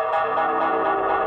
Música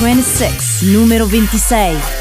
26, numero 26.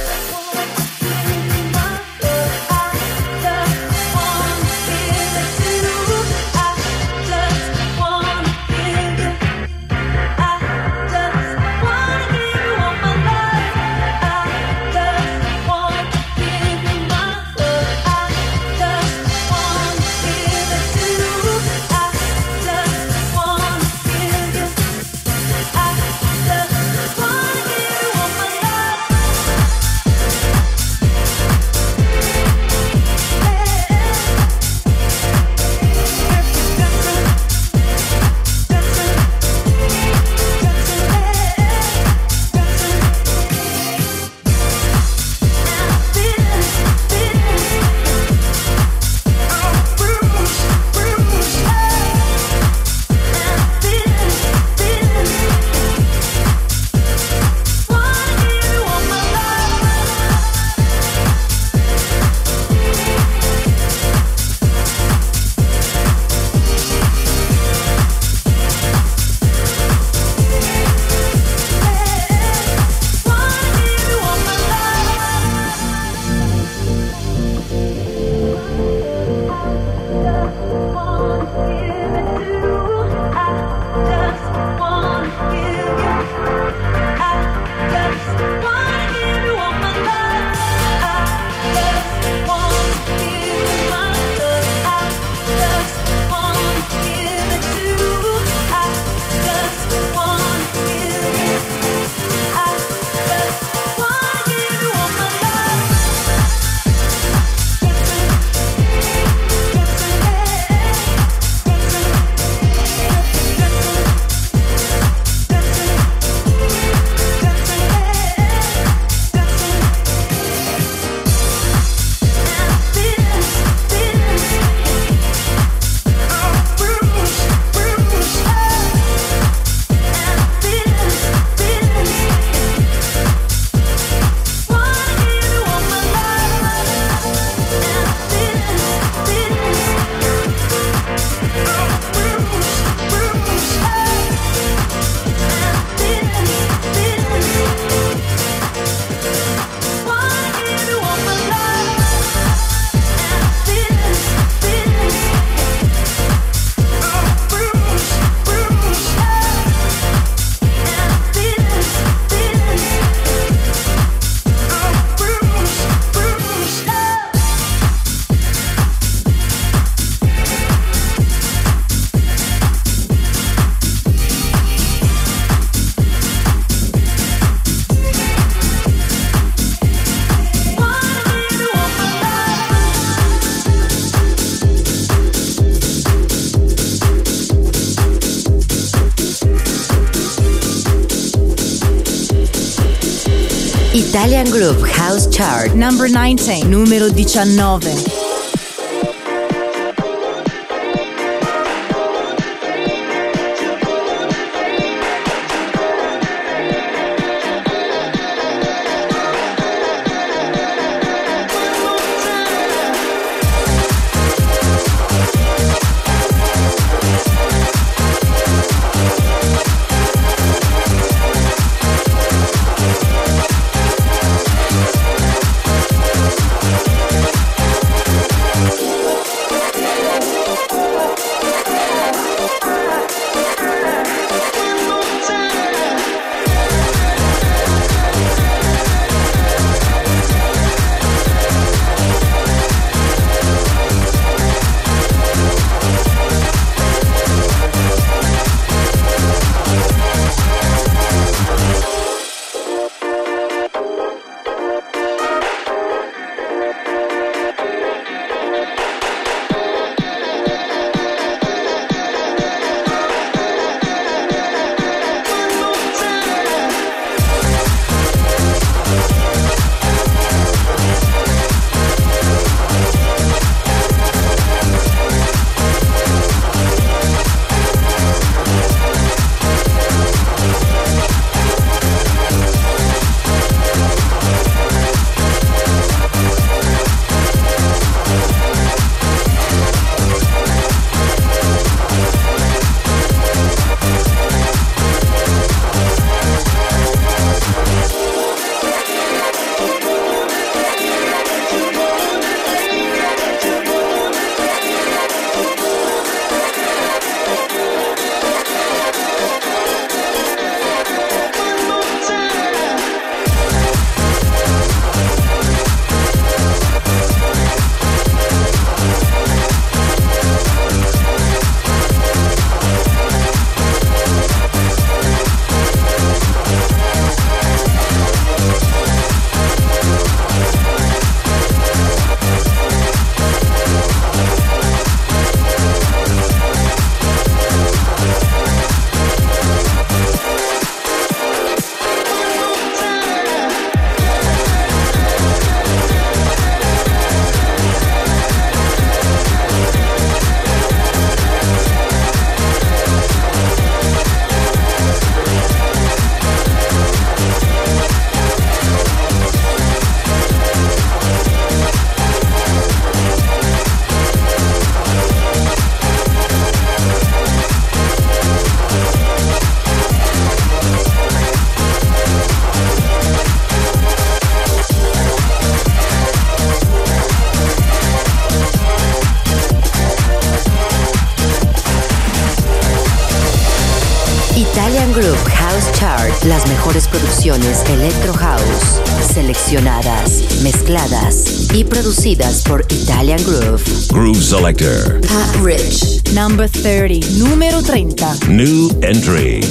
Chart Number 19, numero 19. Italian Groove House Chart. Las mejores producciones Electro House, seleccionadas, mezcladas y producidas por Italian Groove. Groove Selector. Pat Rich. Number 30. Número 30. New entry.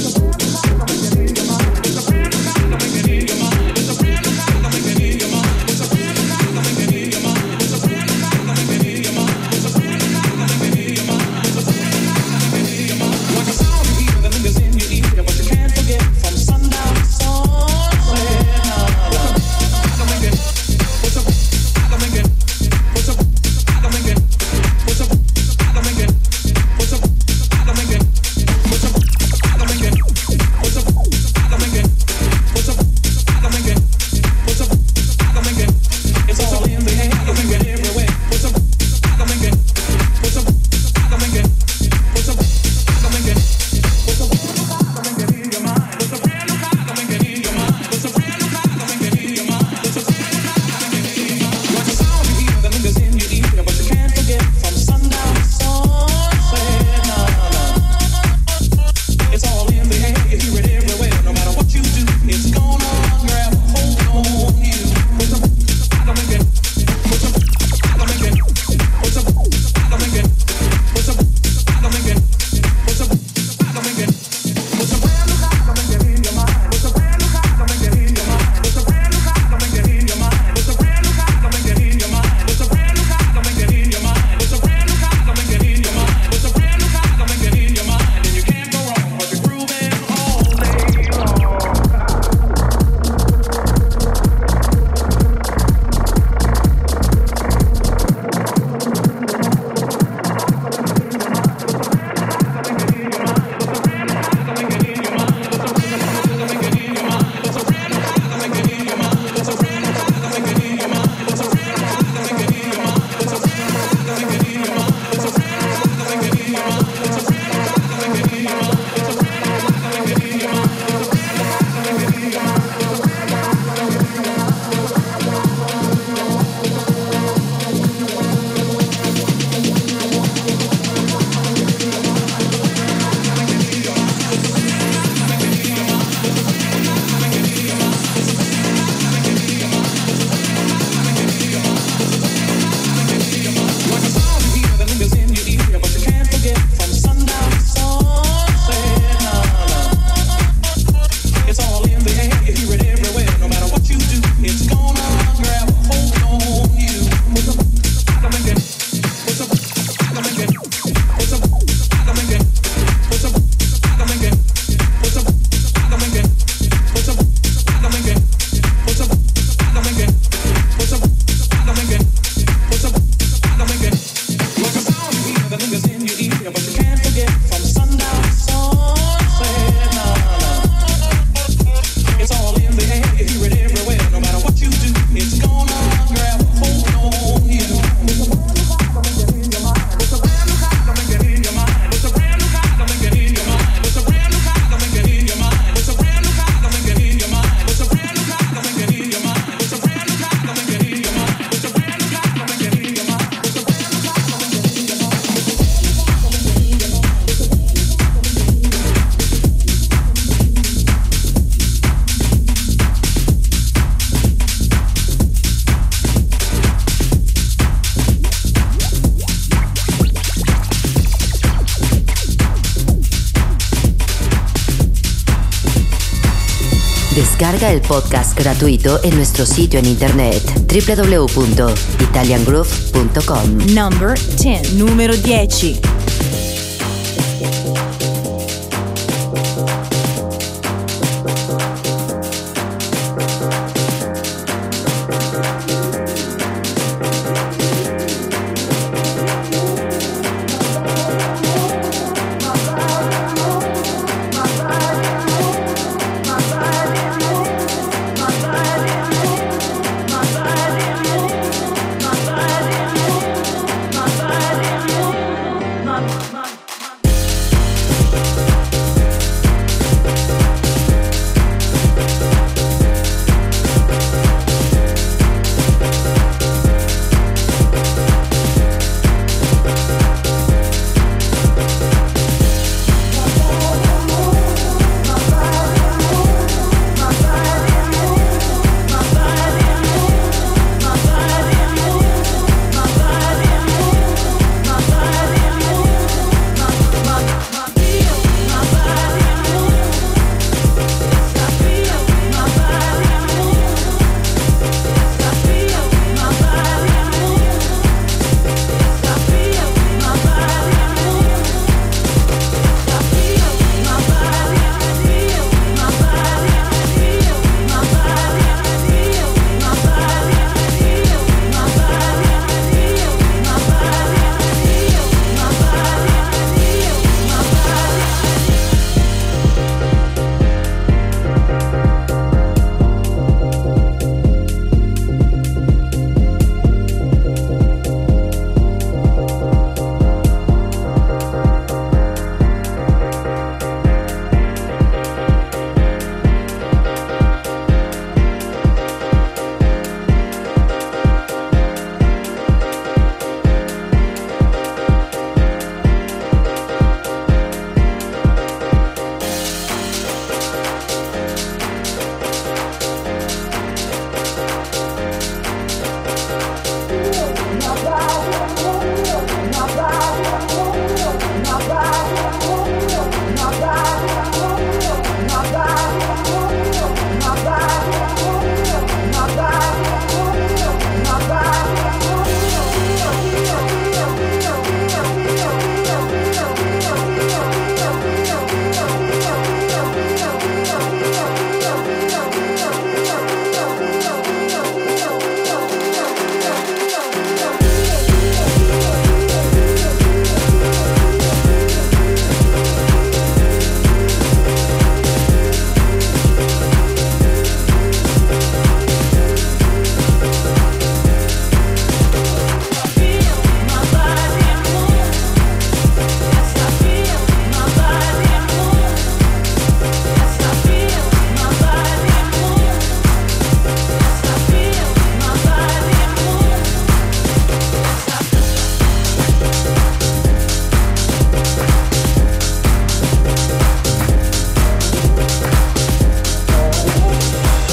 Descarga el podcast gratuito en nuestro sitio en internet www.italiangroove.com. Number 10. Número 10.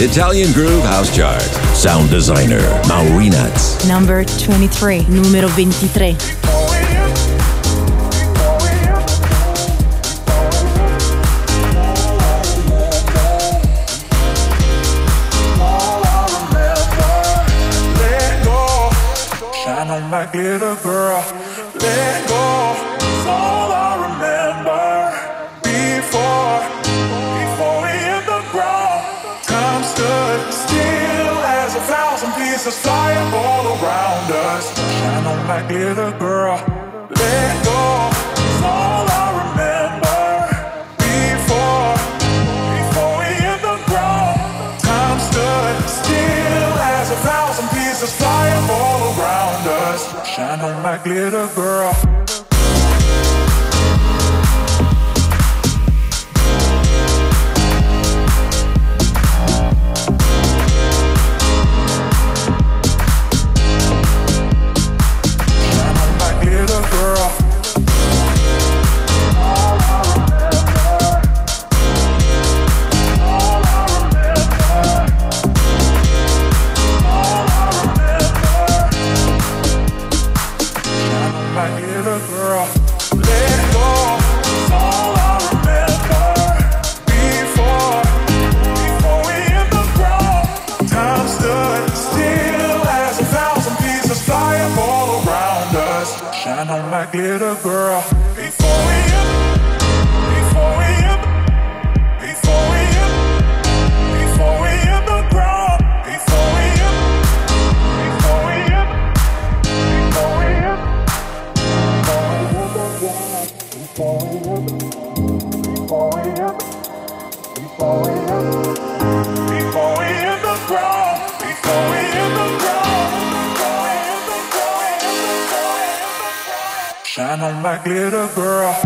Italian Groove House Chart. Sound designer Maurinats. Number 23. Numero 23. like little girl. Let go. like glitter, girl. Let go is all I remember. Before, before we hit the ground, time stood still as a thousand pieces flying all around us. Shine on like glitter, girl. Like little girl.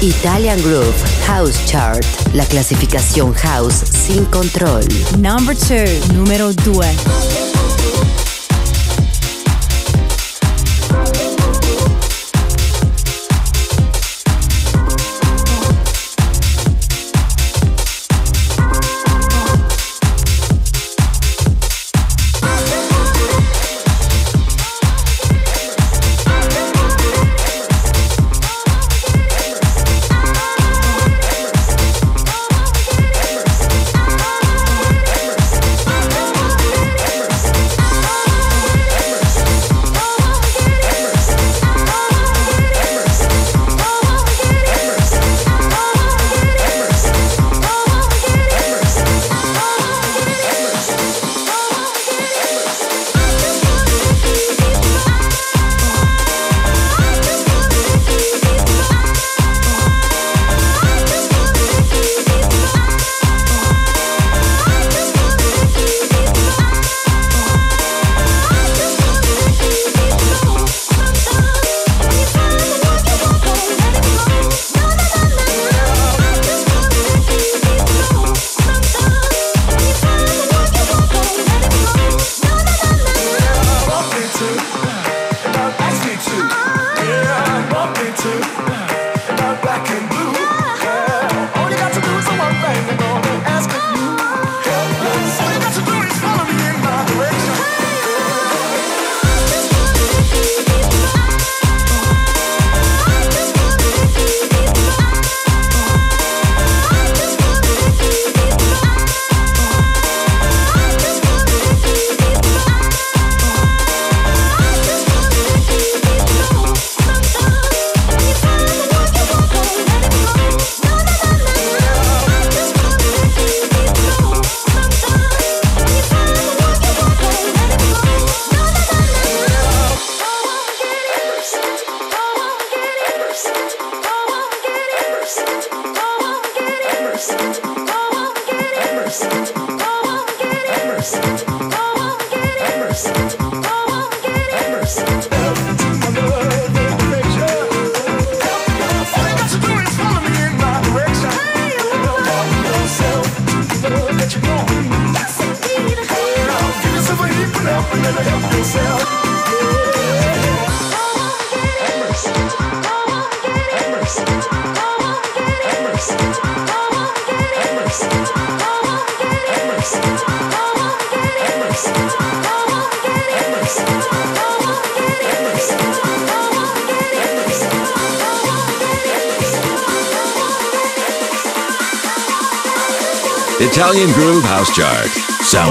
Italian Groove House Chart, la clasificación house sin control. Number 2, número 2.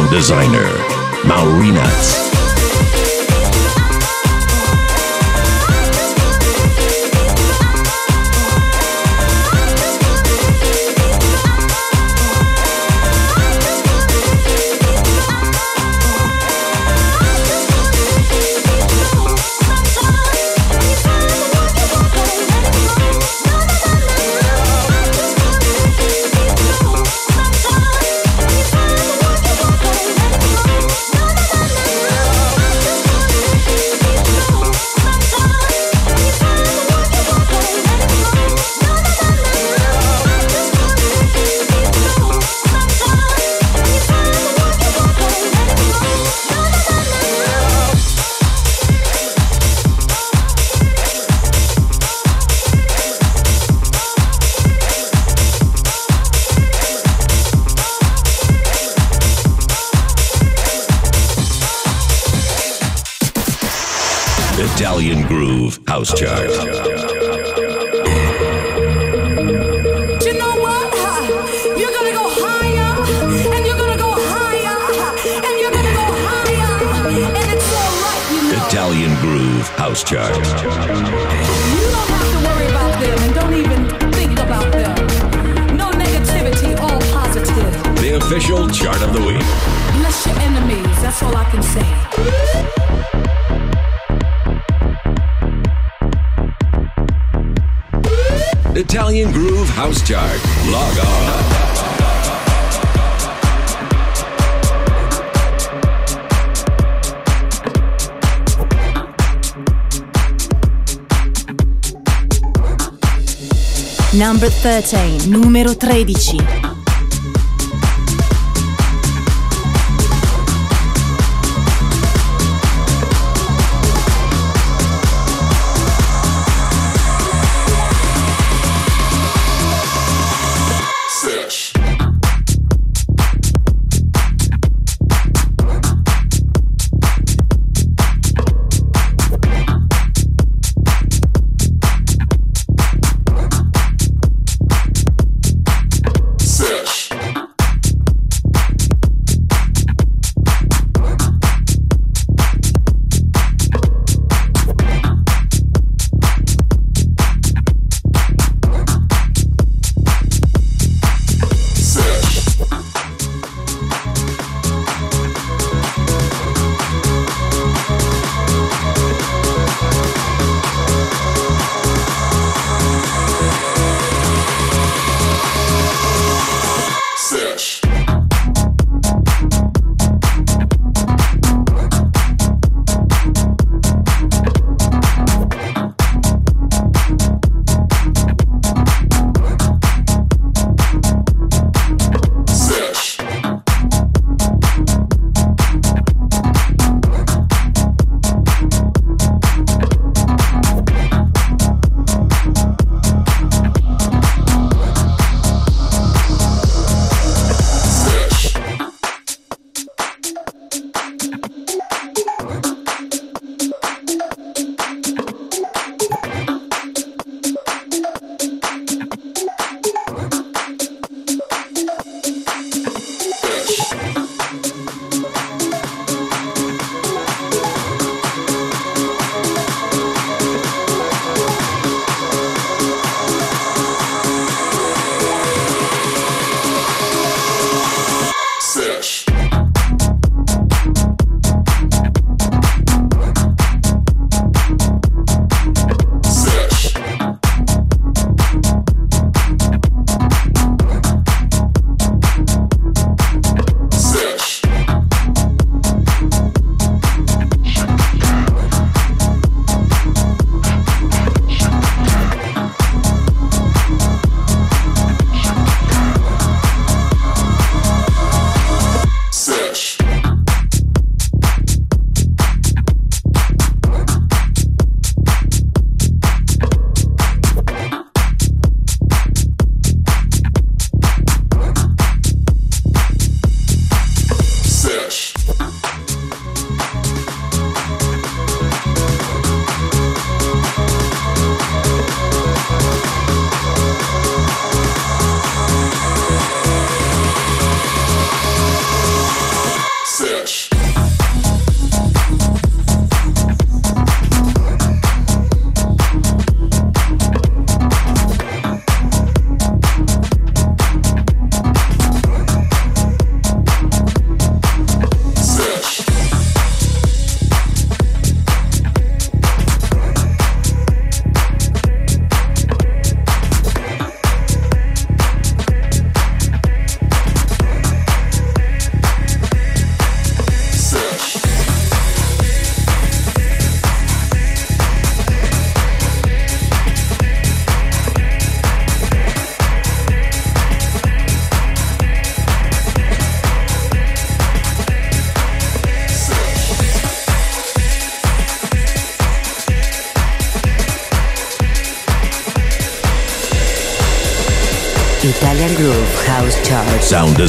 Designer, 13, numero 13.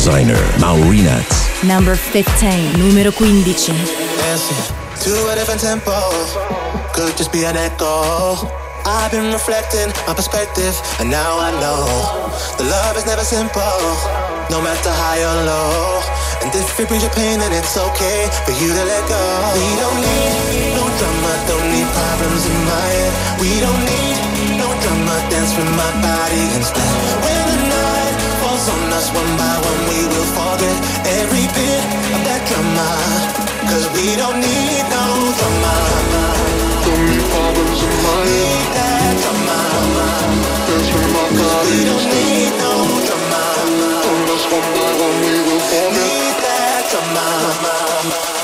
Designer Maurinats. Number 15, numero 15. Dancing to a different tempo. Could just be an echo. I've been reflecting my perspective, and now I know the love is never simple, no matter high or low. And if it brings you pain, then it's okay for you to let go. We don't need no drama, don't need problems in my head. We don't need no drama, dance with my body instead. When the night falls on us one by one, we will forget every bit of that drama. Cause we don't need no drama. Don't need problems in my. Need that drama. Dance with my body we don't need no drama. On us one by one, we will forget. Need that drama.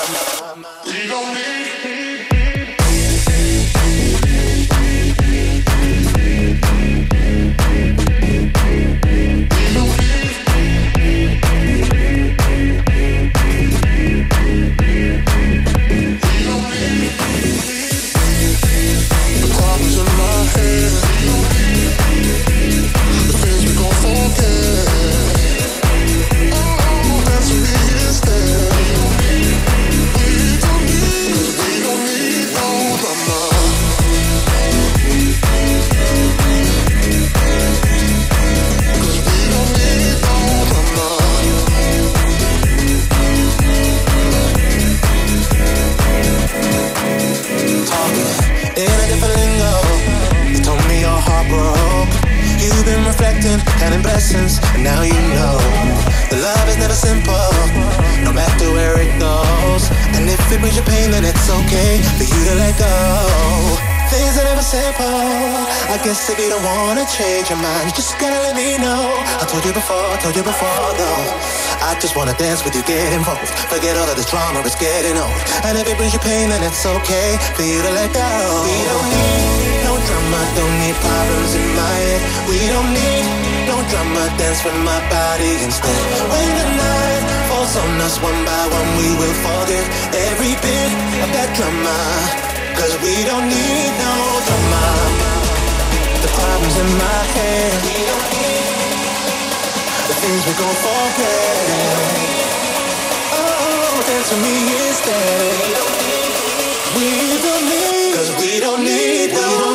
Simple, no matter where it goes. And if it brings you pain, then it's okay for you to let go. Things are never simple. I guess if you don't wanna change your mind, you just gotta let me know. I told you before, told you before, though. I just wanna dance with you, get involved. Forget all of this drama, it's getting old. And if it brings you pain, then it's okay for you to let go. We don't need no drama, don't need problems in my head. We don't need no drama, dance with my body instead. When the night falls on us one by one, we will forget every bit of that drama. Cause we don't need no drama. The problems in my head. The things we gon' forget. Oh, dance with me instead. We don't need, cause we don't need, don't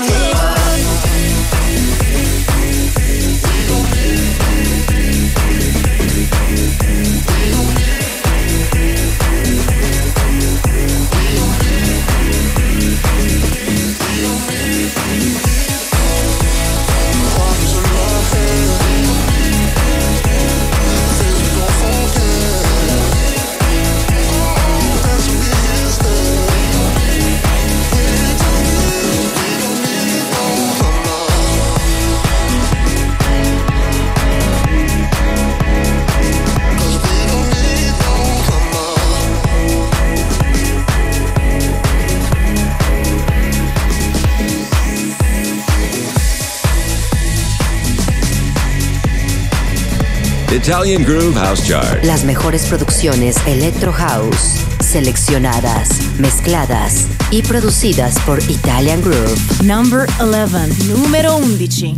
Italian Groove House Chart. Las mejores producciones Electro House, seleccionadas, mezcladas y producidas por Italian Groove. Number 11, numero 11.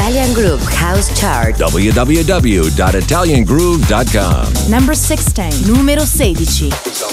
Italian Groove House Chart. www.italiangroove.com. Number 16. Numero 16.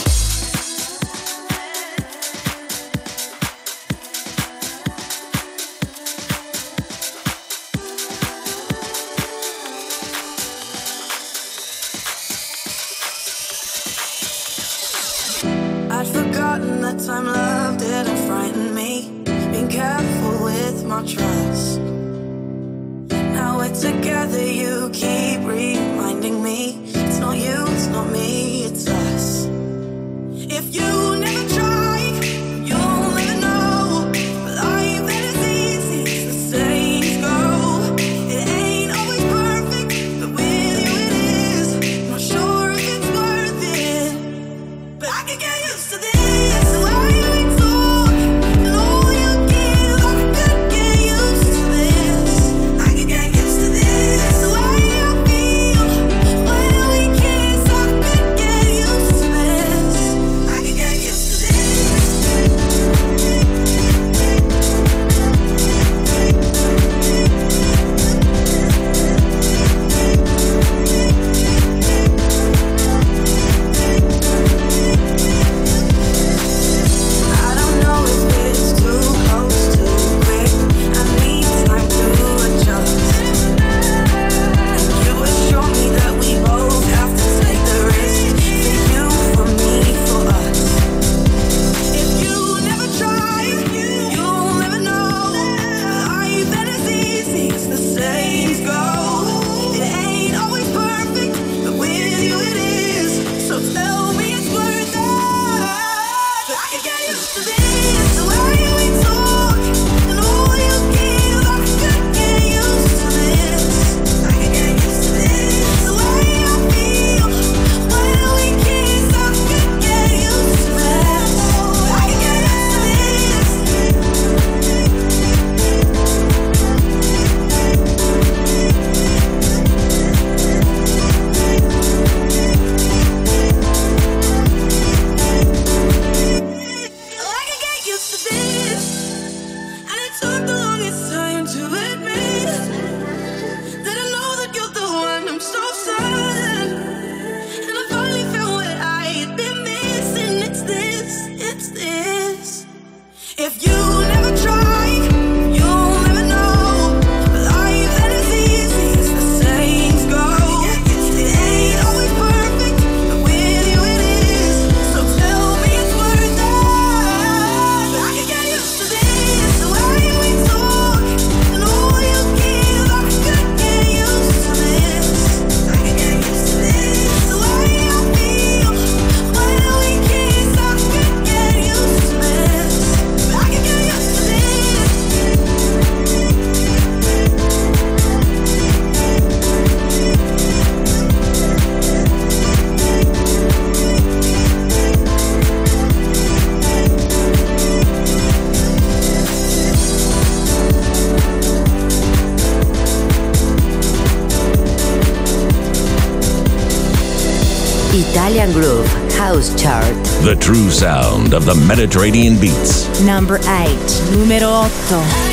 Italian Groove House Chart. The true sound of the Mediterranean beats. Number 8. Numero 8.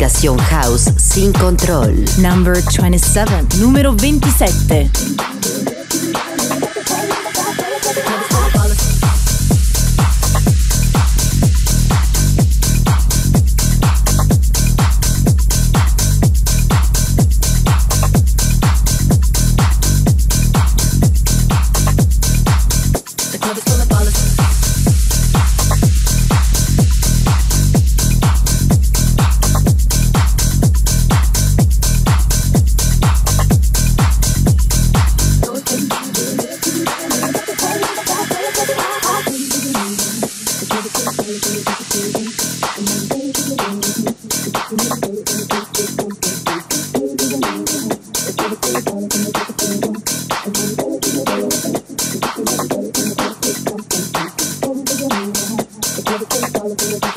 clasificación House sin control. Number 27. Número 27. Italian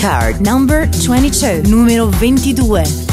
Chart Number 22, numero 22.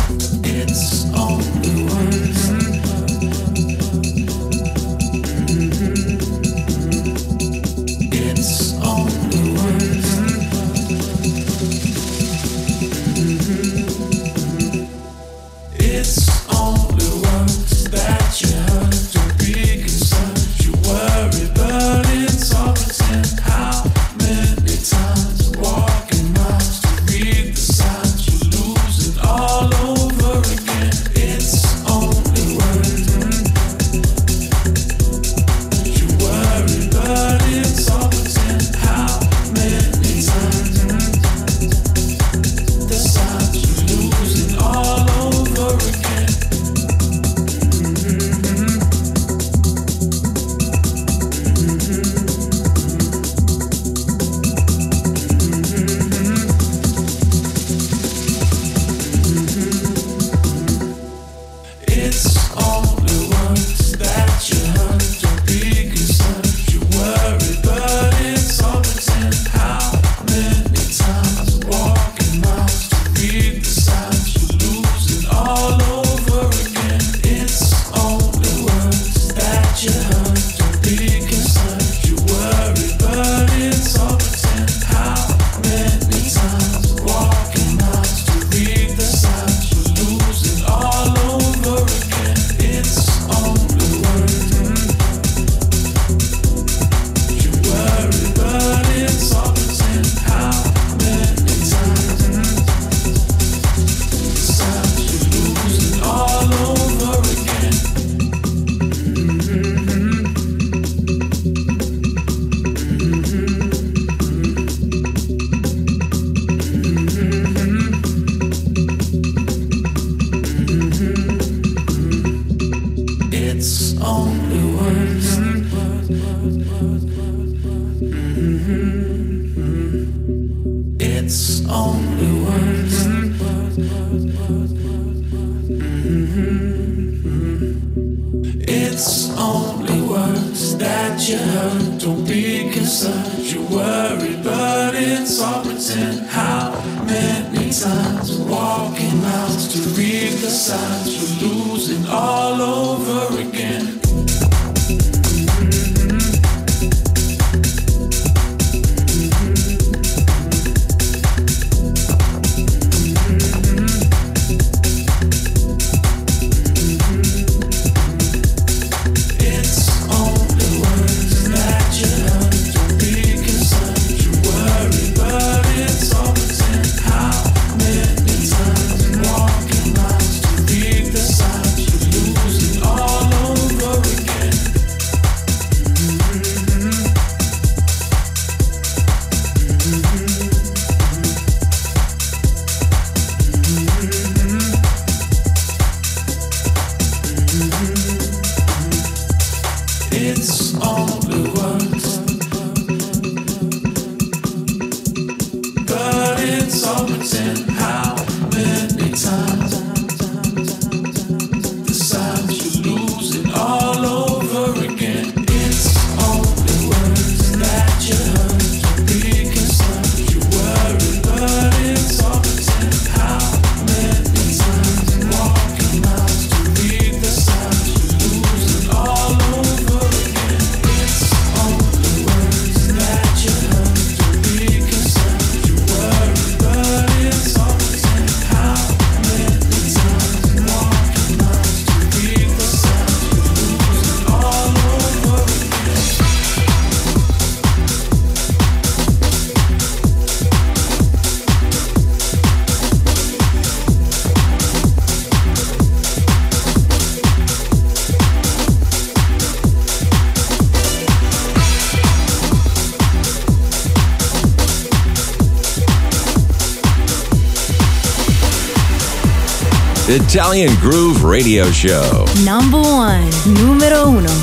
Italian Groove Radio Show. Number one, numero uno.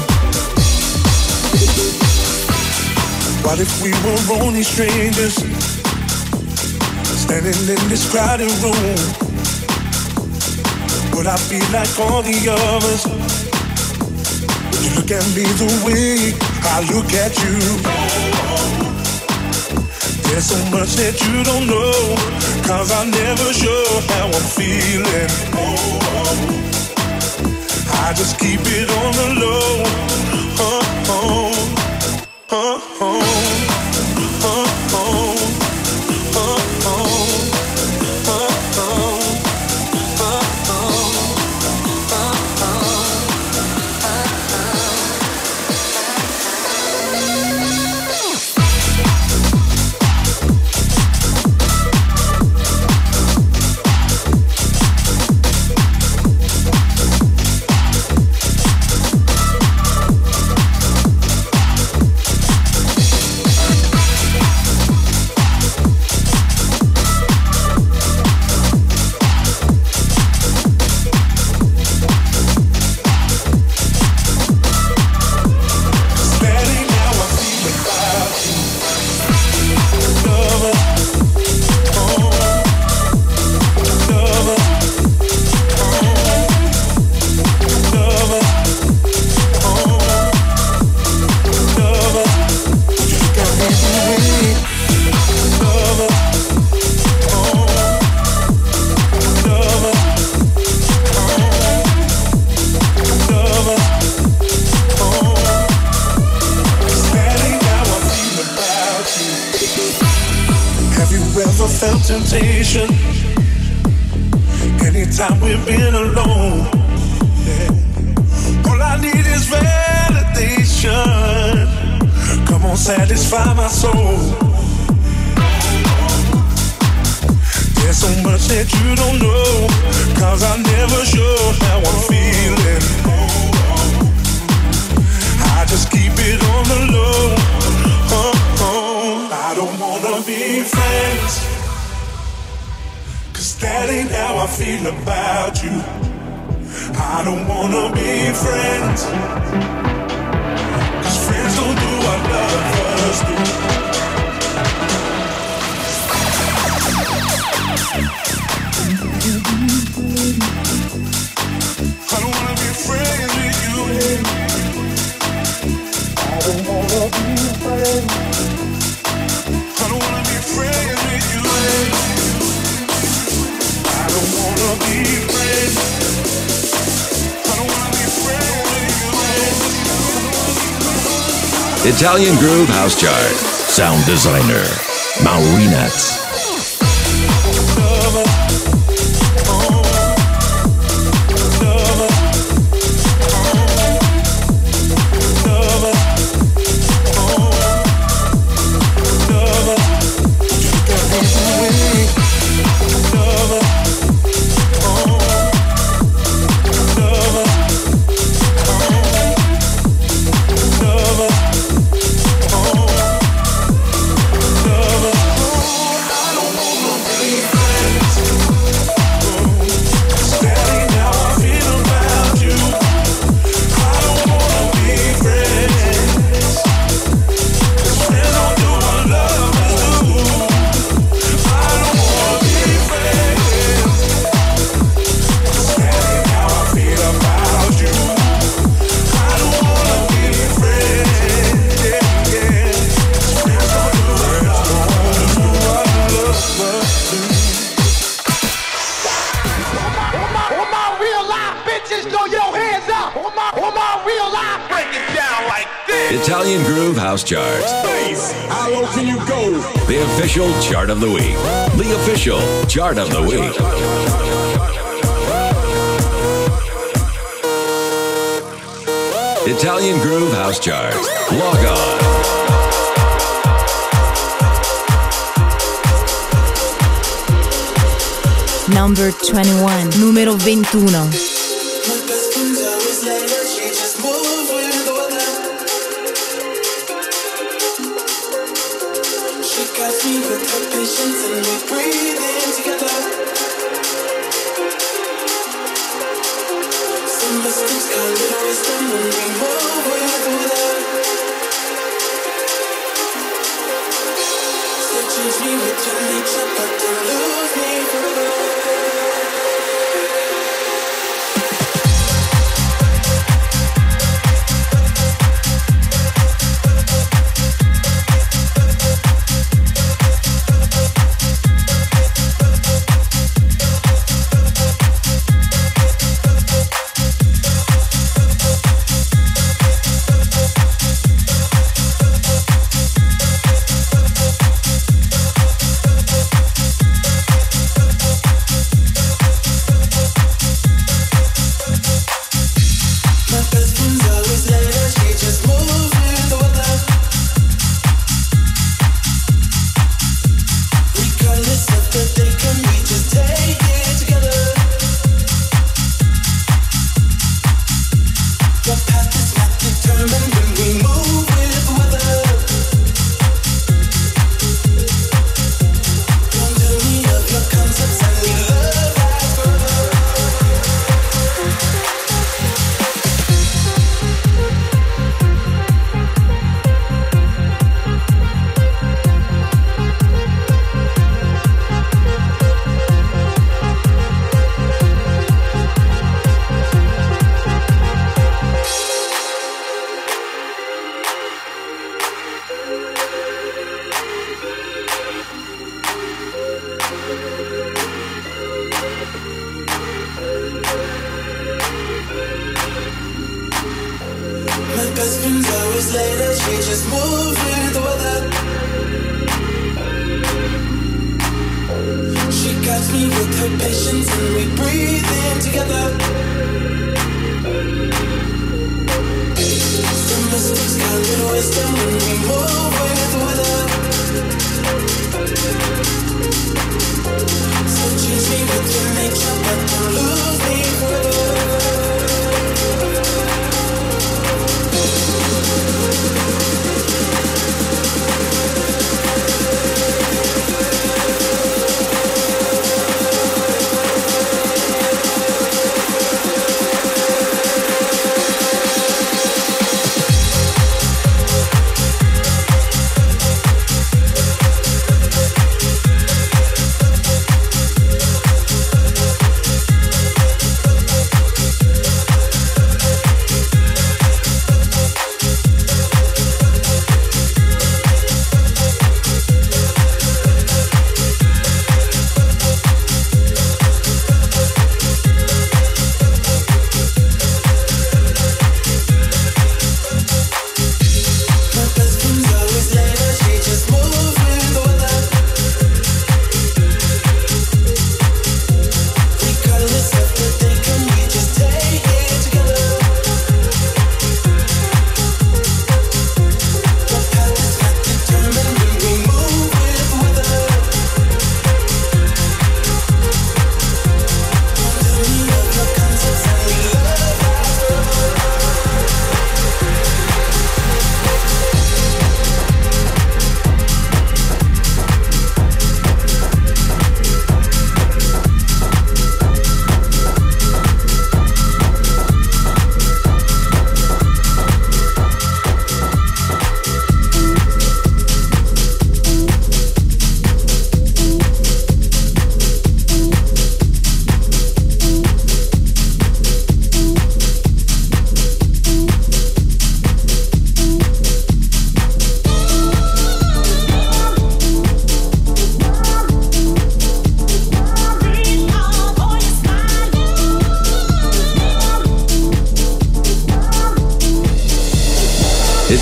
What if we were only strangers standing in this crowded room? Would I be like all the others? Would you look at me the way I look at you? There's so much that you don't know. Cause I'm never sure how I'm feeling. I just keep it on the low. Oh, oh, oh, oh. Chart of the Week. Italian Groove House Chart. Log on. Number 21. Numero 21.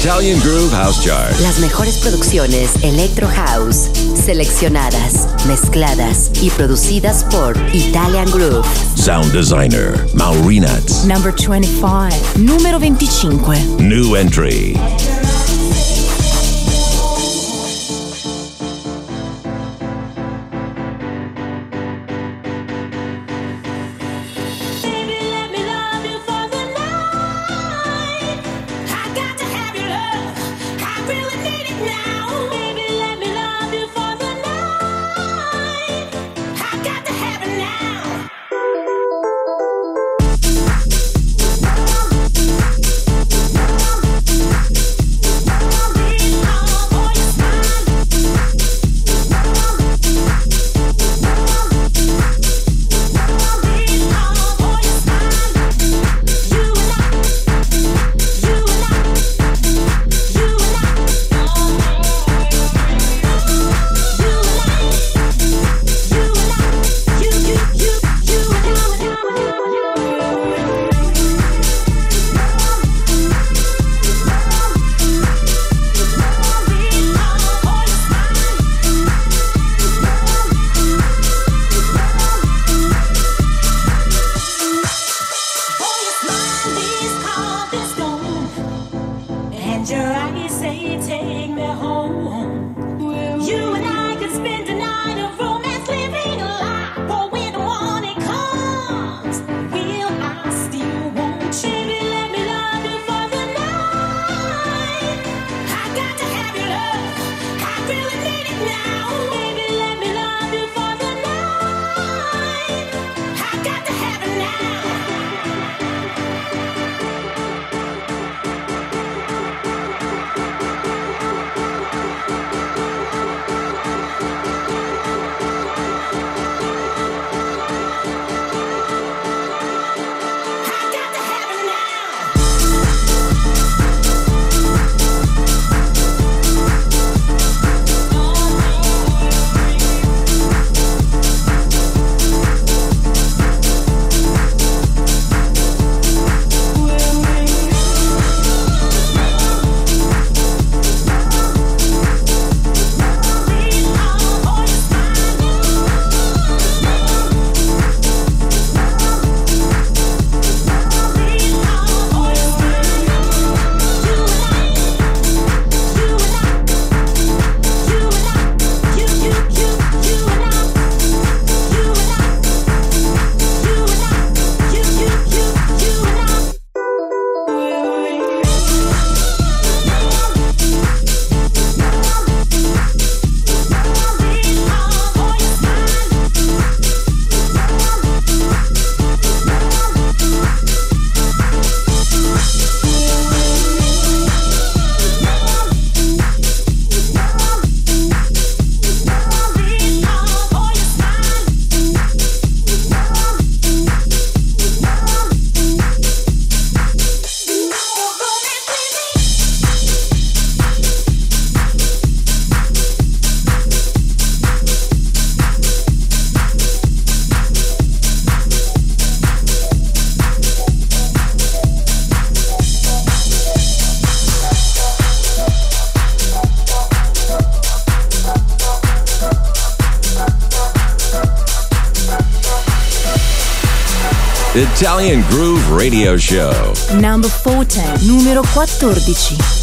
Italian Groove House Chart. Las mejores producciones Electro House, seleccionadas, mezcladas y producidas por Italian Groove. Sound Designer, Maurinats. Number 25. Número 25. New Entry. Italian Groove Radio Show. Number 14, numero 14.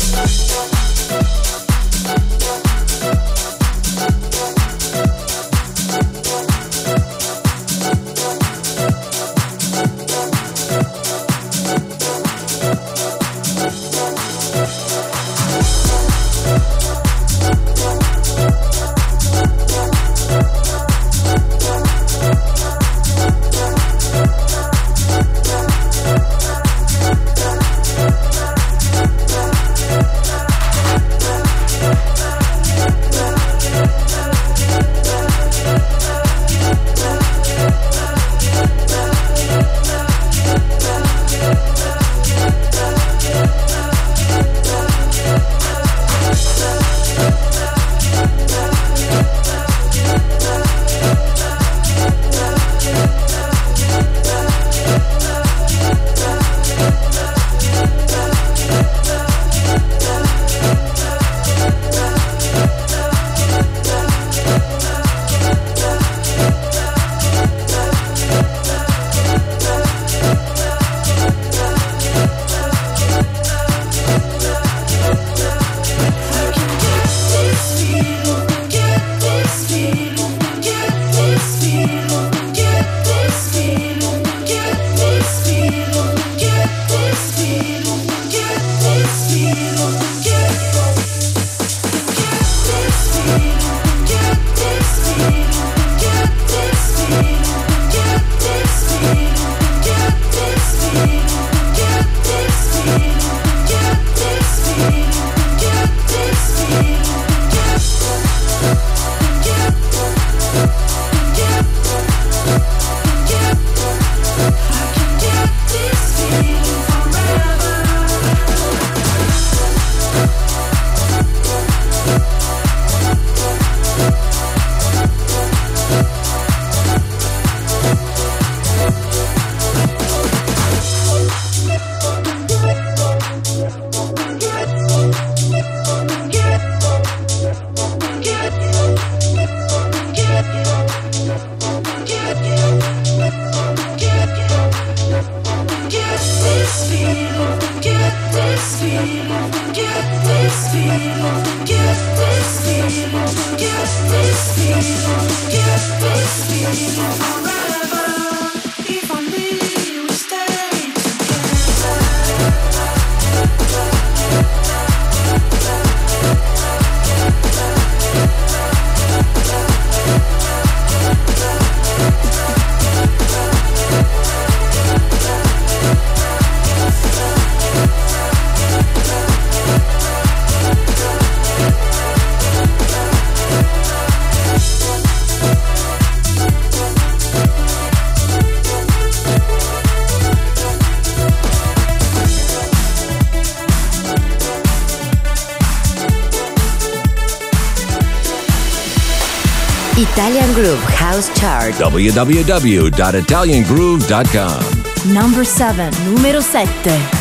House www.italiangroove.com. Number 7, numero 7.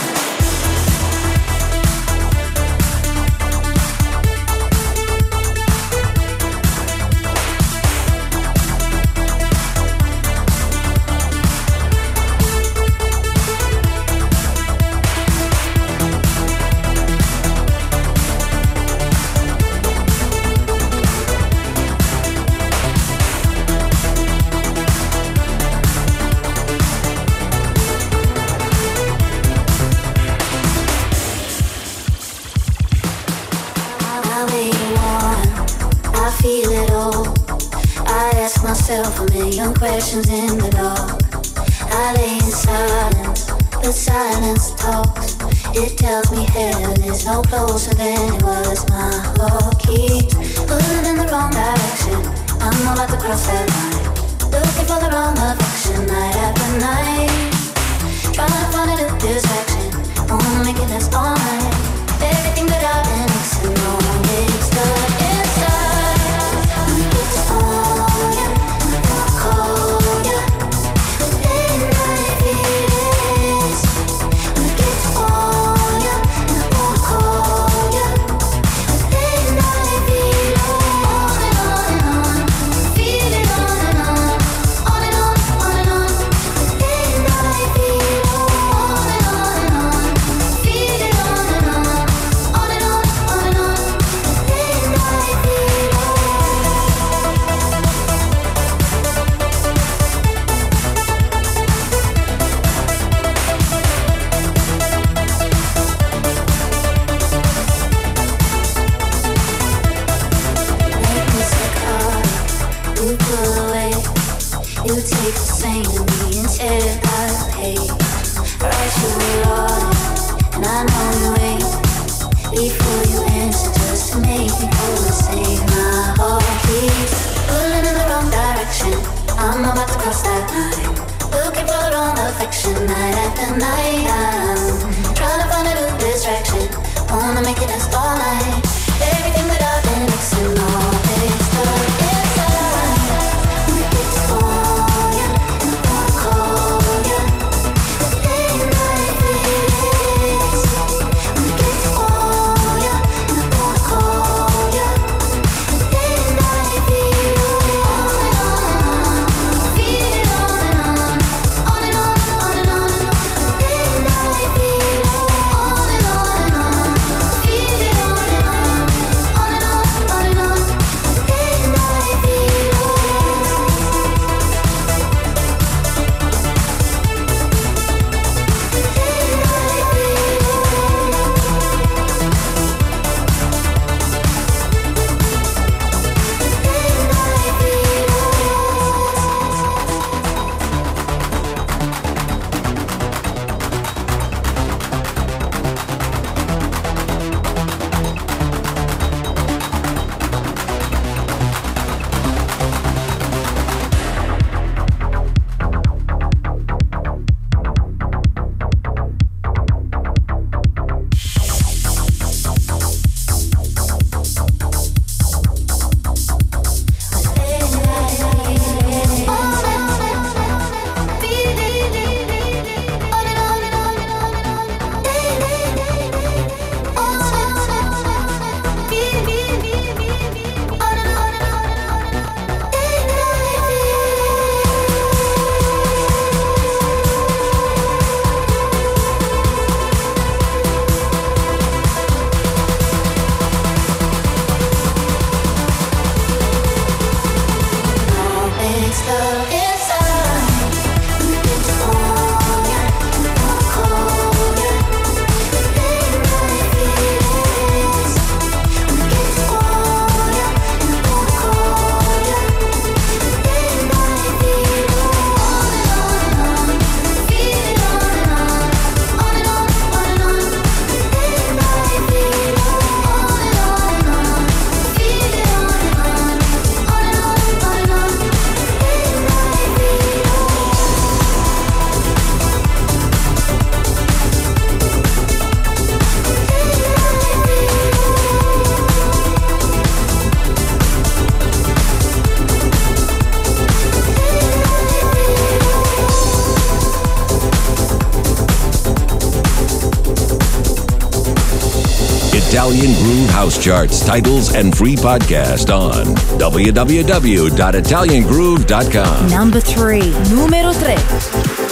Italian Groove House Charts titles and free podcast on www.italiangroove.com. Number 3. Numero 3.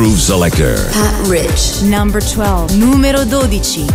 Groove Selector. Pat Rich. Number 12. Numero 12.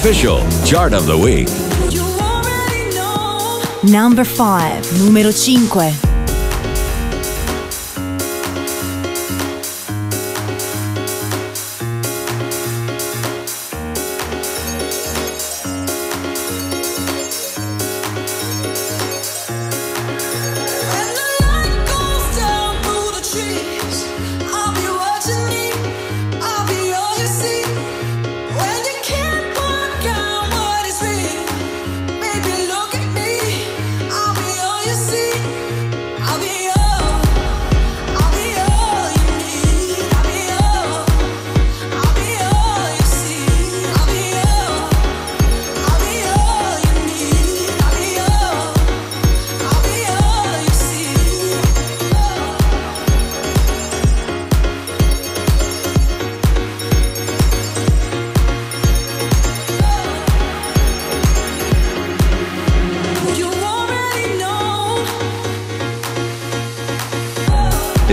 official chart of the week. Number 5, numero 5.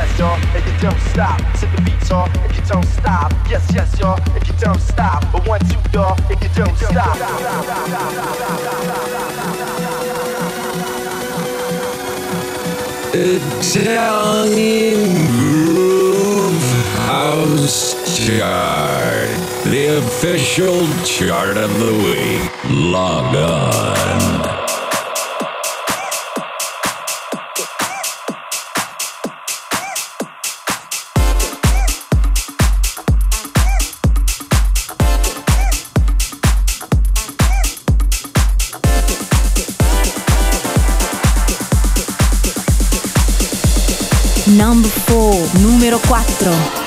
yes, y'all, if you don't stop. To the beats, y'all, if you don't stop. Yes, yes, y'all, if you don't stop. But one, two, y'all, if you don't stop. Italian Groove House Chart, the official chart of the week. Log on. 4.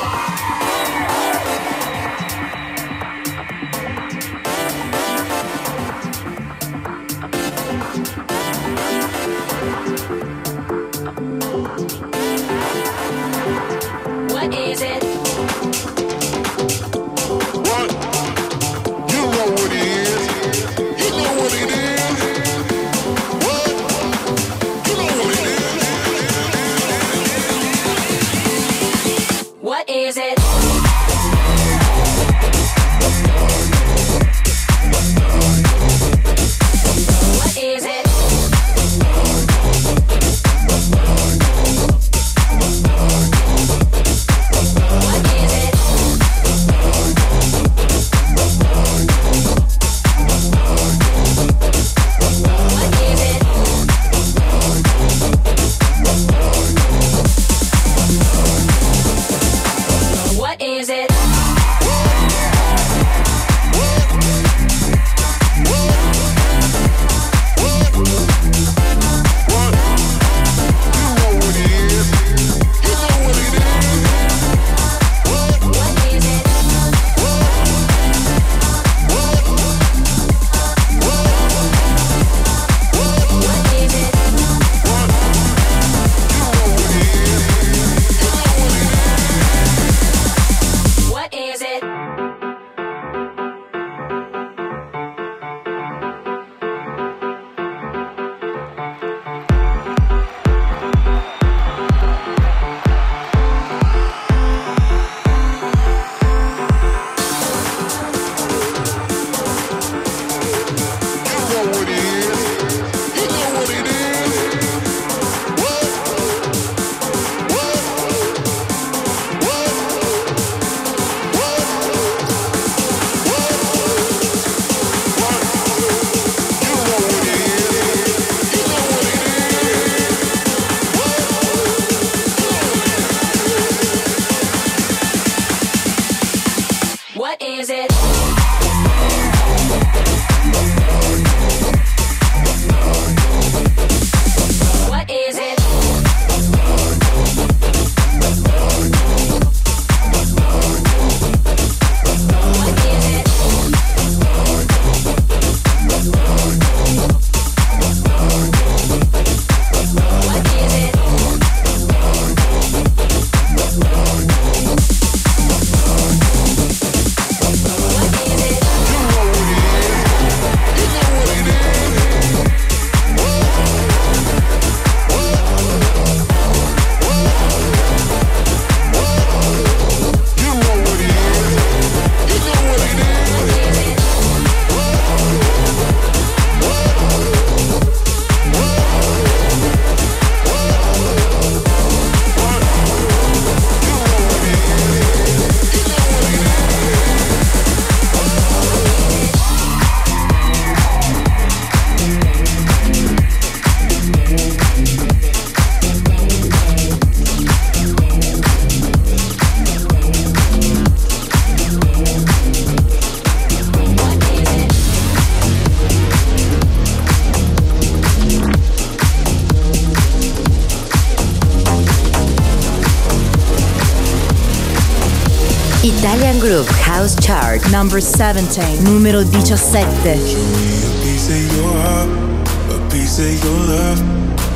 Park, number 17, numero 17.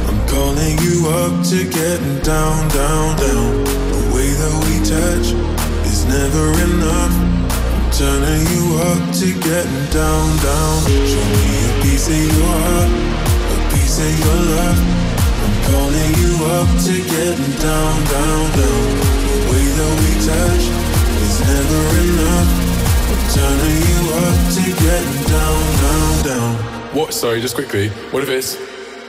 I'm calling you up to down, down, down. The way that we touch is never enough. I'm turning you up to down, down. Show me a piece of your heart, a piece of your love. I'm calling you up to down, down, down. The way that we touch never enough. Turning you up to get down, down, down. What? Sorry, just quickly. What if it's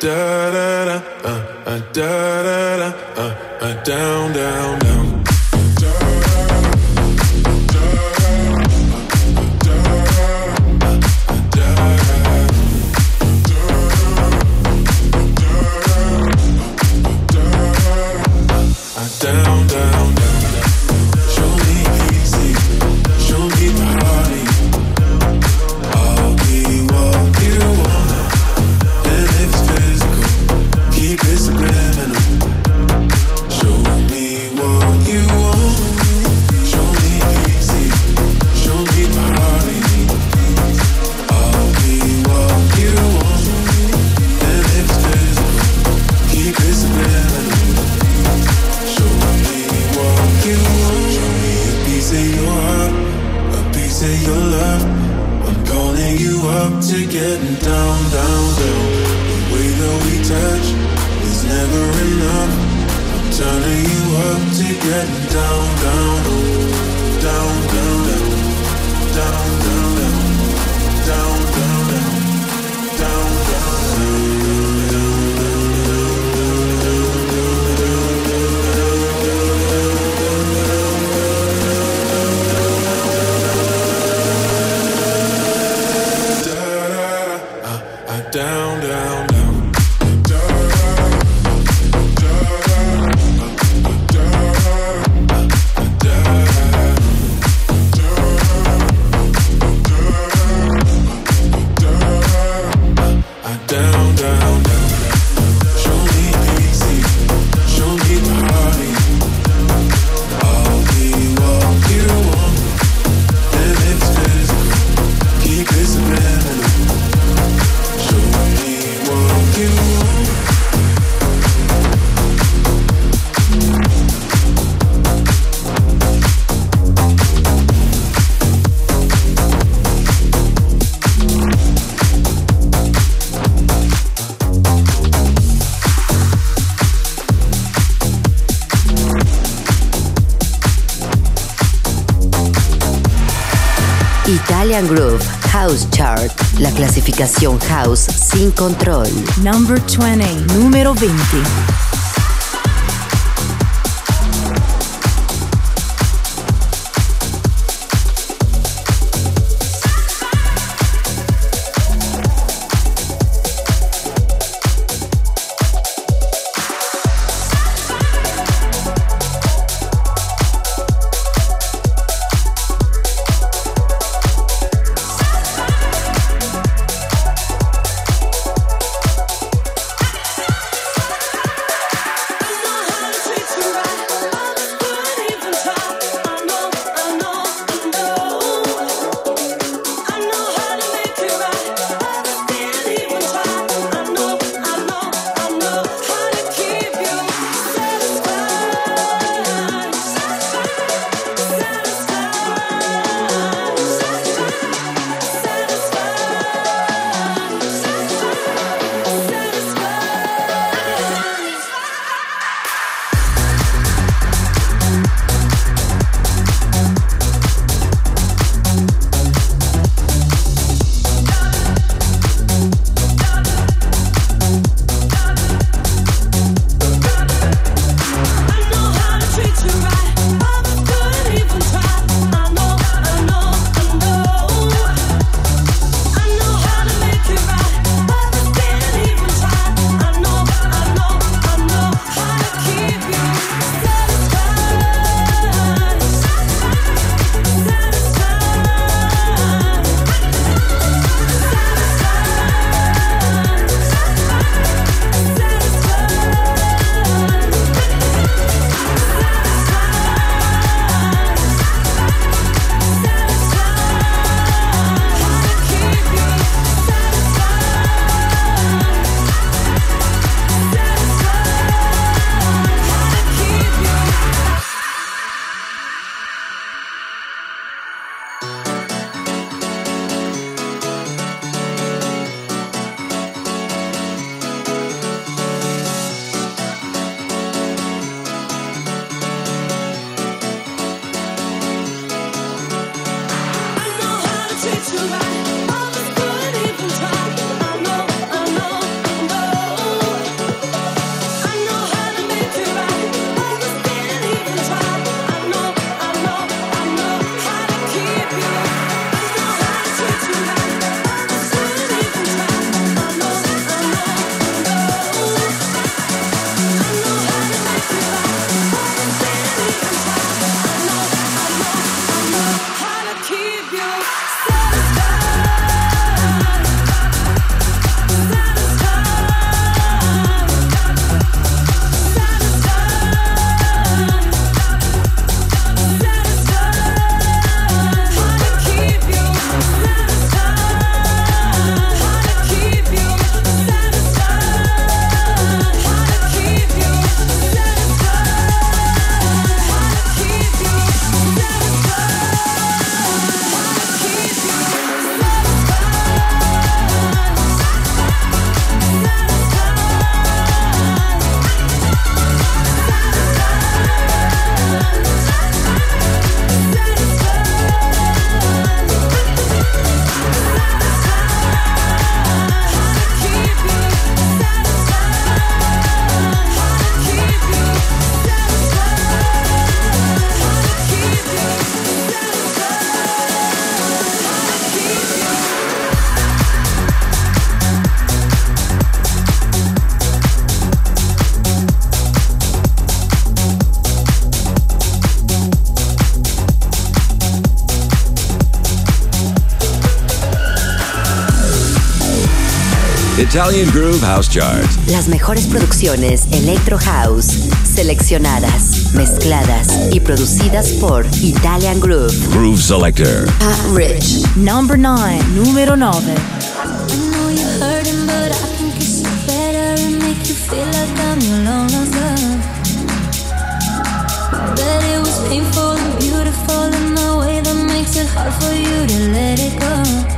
da da da uh, uh, da da da uh, uh, down, down, down. Italian Groove House Chart, la clasificación house sin control. Number 20, número 20. Italian Groove House Chart. Las mejores producciones Electro House, seleccionadas, mezcladas y producidas por Italian Groove. Groove Selector. Pat Rich. Number 9. Número 9. painful and beautiful in a way that makes it hard for you to let it go.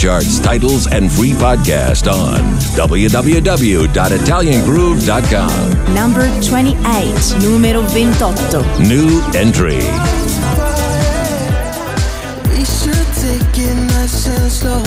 charts, titles, and free podcast on www.italiangroove.com. Number 28, numero 28. New entry. We should take it nice and slow.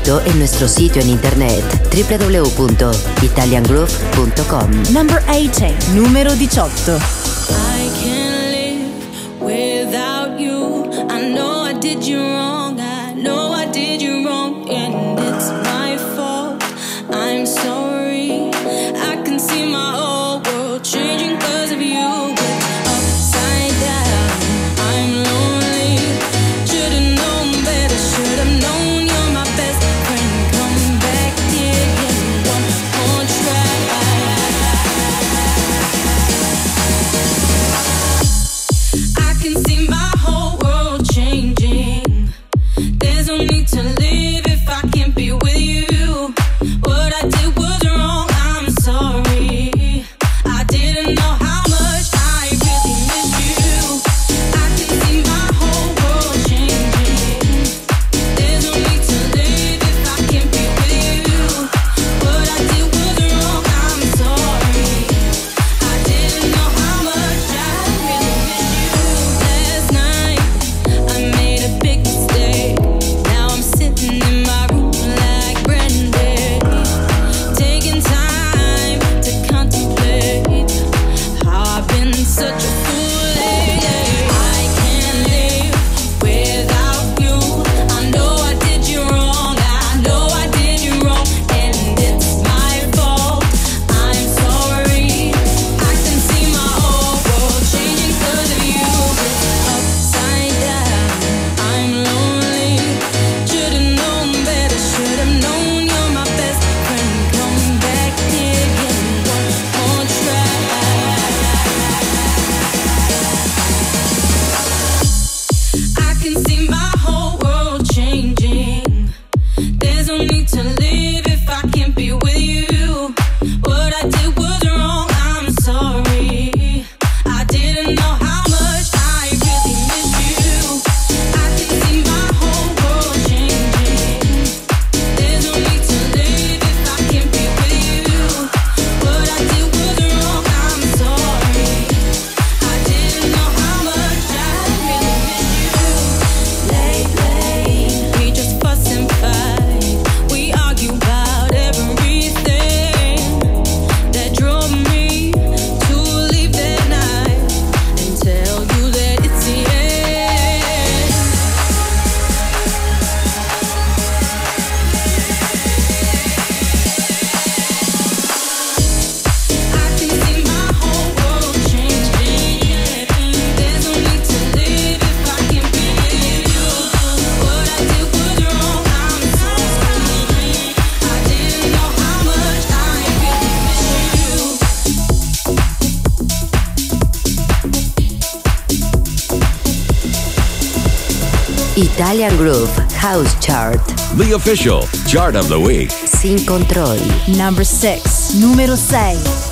gratuito en nuestro sito en internet www.italiangroup.com. Number 18. Numero 18. Italian Groove House Chart. The official chart of the week. Sin control. Number 6. Número 6.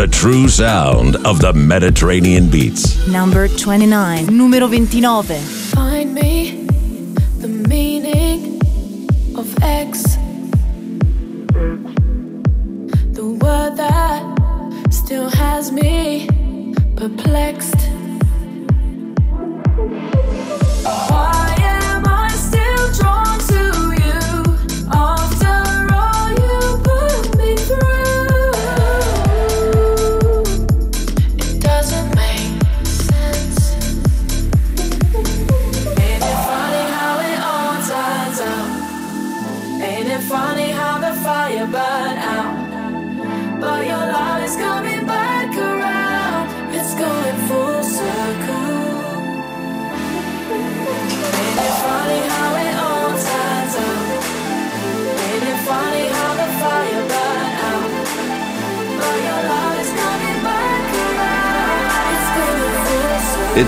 The true sound of the Mediterranean beats. Number 29. Numero 29.